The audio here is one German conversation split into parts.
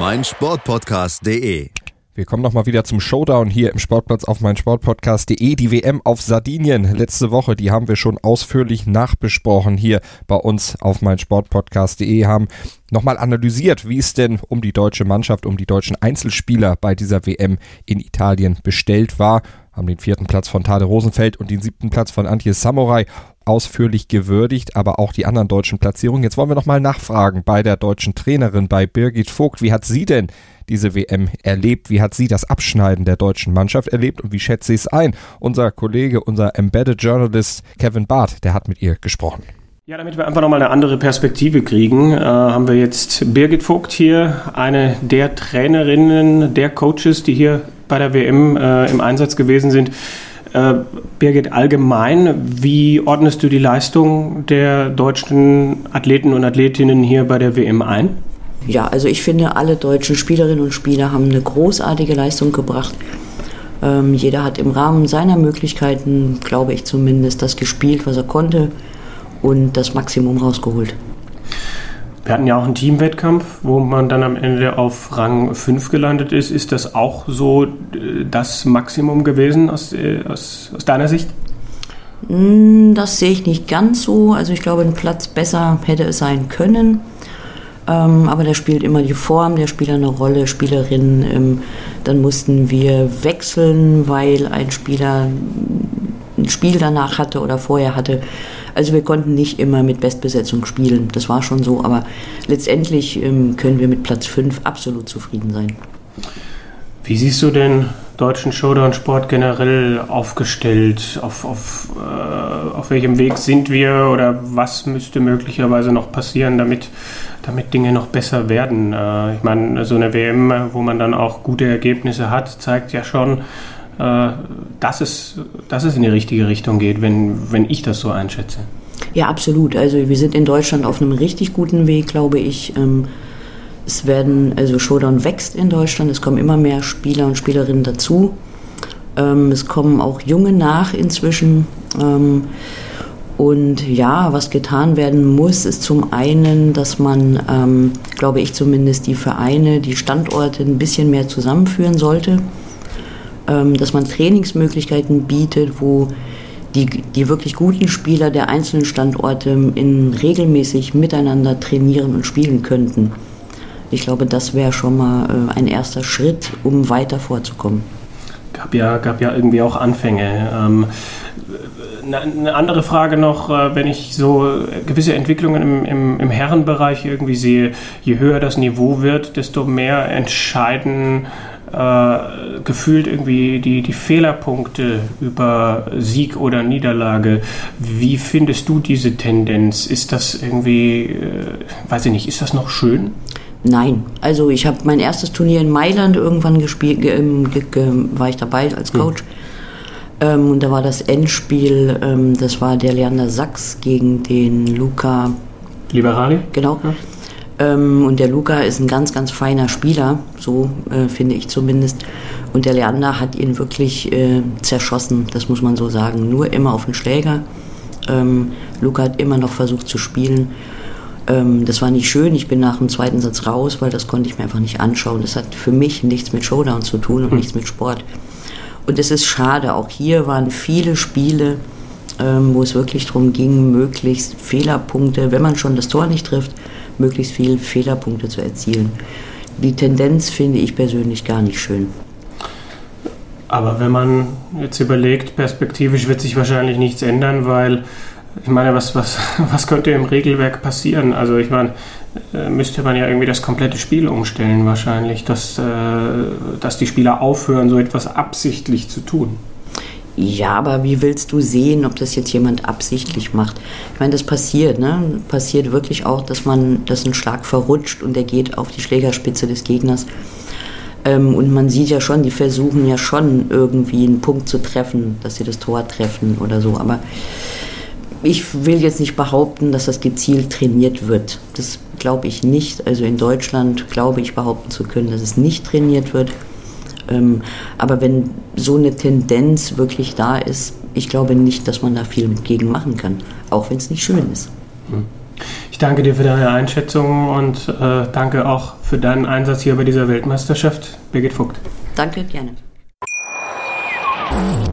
meinsportpodcast.de. Wir kommen nochmal wieder zum Showdown hier im Sportplatz auf meinsportpodcast.de. Die WM auf Sardinien letzte Woche, die haben wir schon ausführlich nachbesprochen hier bei uns auf meinsportpodcast.de, haben nochmal analysiert, wie es denn um die deutsche Mannschaft, um die deutschen Einzelspieler bei dieser WM in Italien bestellt war haben den vierten Platz von Tade Rosenfeld und den siebten Platz von Antje Samurai ausführlich gewürdigt, aber auch die anderen deutschen Platzierungen. Jetzt wollen wir nochmal nachfragen bei der deutschen Trainerin, bei Birgit Vogt. Wie hat sie denn diese WM erlebt? Wie hat sie das Abschneiden der deutschen Mannschaft erlebt und wie schätzt sie es ein? Unser Kollege, unser Embedded Journalist Kevin Barth, der hat mit ihr gesprochen. Ja, damit wir einfach nochmal eine andere Perspektive kriegen, äh, haben wir jetzt Birgit Vogt hier, eine der Trainerinnen, der Coaches, die hier bei der WM äh, im Einsatz gewesen sind. Äh, Birgit, allgemein, wie ordnest du die Leistung der deutschen Athleten und Athletinnen hier bei der WM ein? Ja, also ich finde, alle deutschen Spielerinnen und Spieler haben eine großartige Leistung gebracht. Ähm, jeder hat im Rahmen seiner Möglichkeiten, glaube ich zumindest, das gespielt, was er konnte und das Maximum rausgeholt. Wir hatten ja auch einen Teamwettkampf, wo man dann am Ende auf Rang 5 gelandet ist. Ist das auch so äh, das Maximum gewesen aus, äh, aus, aus deiner Sicht? Hm, das sehe ich nicht ganz so. Also ich glaube, ein Platz besser hätte es sein können. Ähm, aber da spielt immer die Form der Spieler eine Rolle, Spielerin. Ähm, dann mussten wir wechseln, weil ein Spieler ein Spiel danach hatte oder vorher hatte. Also wir konnten nicht immer mit Bestbesetzung spielen, das war schon so, aber letztendlich ähm, können wir mit Platz 5 absolut zufrieden sein. Wie siehst du den deutschen Showdown-Sport generell aufgestellt? Auf, auf, äh, auf welchem Weg sind wir oder was müsste möglicherweise noch passieren, damit, damit Dinge noch besser werden? Äh, ich meine, so eine WM, wo man dann auch gute Ergebnisse hat, zeigt ja schon, dass, es, dass es in die richtige Richtung geht, wenn, wenn ich das so einschätze. Ja, absolut. Also wir sind in Deutschland auf einem richtig guten Weg, glaube ich. Ähm, es werden, also Showdown wächst in Deutschland, es kommen immer mehr Spieler und Spielerinnen dazu. Ähm, es kommen auch Junge nach inzwischen. Ähm, und ja, was getan werden muss, ist zum einen, dass man, glaube ich zumindest, die Vereine, die Standorte ein bisschen mehr zusammenführen sollte ähm, dass man Trainingsmöglichkeiten bietet, wo die, die wirklich guten Spieler der einzelnen Standorte in regelmäßig miteinander trainieren und spielen könnten. Ich glaube, das wäre schon mal äh, ein erster Schritt, um weiter vorzukommen. Gab ja, gab ja irgendwie auch Anfänge. Ähm, eine andere Frage noch, äh, wenn ich so gewisse Entwicklungen im, im, im, Herrenbereich irgendwie sehe, je höher das Niveau wird, desto mehr entscheiden äh, gefühlt irgendwie die, die Fehlerpunkte über Sieg oder Niederlage. Wie findest du diese Tendenz? Ist das irgendwie, äh, weiß ich nicht, ist das noch schön? Nein, also ich habe mein erstes Turnier in Mailand irgendwann gespielt, ge, ähm, ge, ge, war ich dabei als hm. Coach. Hm. Ähm, und da war das Endspiel, ähm, das war der Leander Sachs gegen den Luca Liberali. Genau. Ja. Ähm, und der Luca ist ein ganz, ganz feiner Spieler, so äh, finde ich zumindest. Und der Leander hat ihn wirklich äh, zerschossen, das muss man so sagen. Nur immer auf den Schläger. Ähm, Luca hat immer noch versucht zu spielen. Ähm, das war nicht schön. Ich bin nach dem zweiten Satz raus, weil das konnte ich mir einfach nicht anschauen. Das hat für mich nichts mit Showdown zu tun und hm. nichts mit Sport. Und es ist schade. Auch hier waren viele Spiele, ähm, wo es wirklich darum ging, möglichst Fehlerpunkte, wenn man schon das Tor nicht trifft, möglichst viele Fehlerpunkte zu erzielen. Die Tendenz finde ich persönlich gar nicht schön. Aber wenn man jetzt überlegt, perspektivisch wird sich wahrscheinlich nichts ändern, weil ich meine, was, was, was könnte im Regelwerk passieren? Also ich meine, äh, müsste man ja irgendwie das komplette Spiel umstellen wahrscheinlich, dass, äh, dass die Spieler aufhören, so etwas absichtlich zu tun. Ja, aber wie willst du sehen, ob das jetzt jemand absichtlich macht? Ich meine, das passiert, ne? Passiert wirklich auch, dass man, dass ein Schlag verrutscht und der geht auf die Schlägerspitze des Gegners. Ähm, und man sieht ja schon, die versuchen ja schon irgendwie einen Punkt zu treffen, dass sie das Tor treffen oder so. Aber ich will jetzt nicht behaupten, dass das gezielt trainiert wird. Das glaube ich nicht. Also in Deutschland glaube ich behaupten zu können, dass es nicht trainiert wird. Ähm, aber wenn so eine Tendenz wirklich da ist, ich glaube nicht, dass man da viel gegen machen kann, auch wenn es nicht schön ist. Ich danke dir für deine Einschätzung und äh, danke auch für deinen Einsatz hier bei dieser Weltmeisterschaft, Birgit Vogt. Danke, gerne.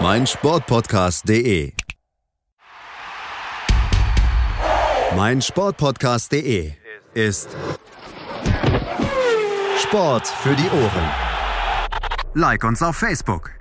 mein Sportpodcast.de. Mein Sportpodcast.de ist Sport für die Ohren. Like uns auf Facebook.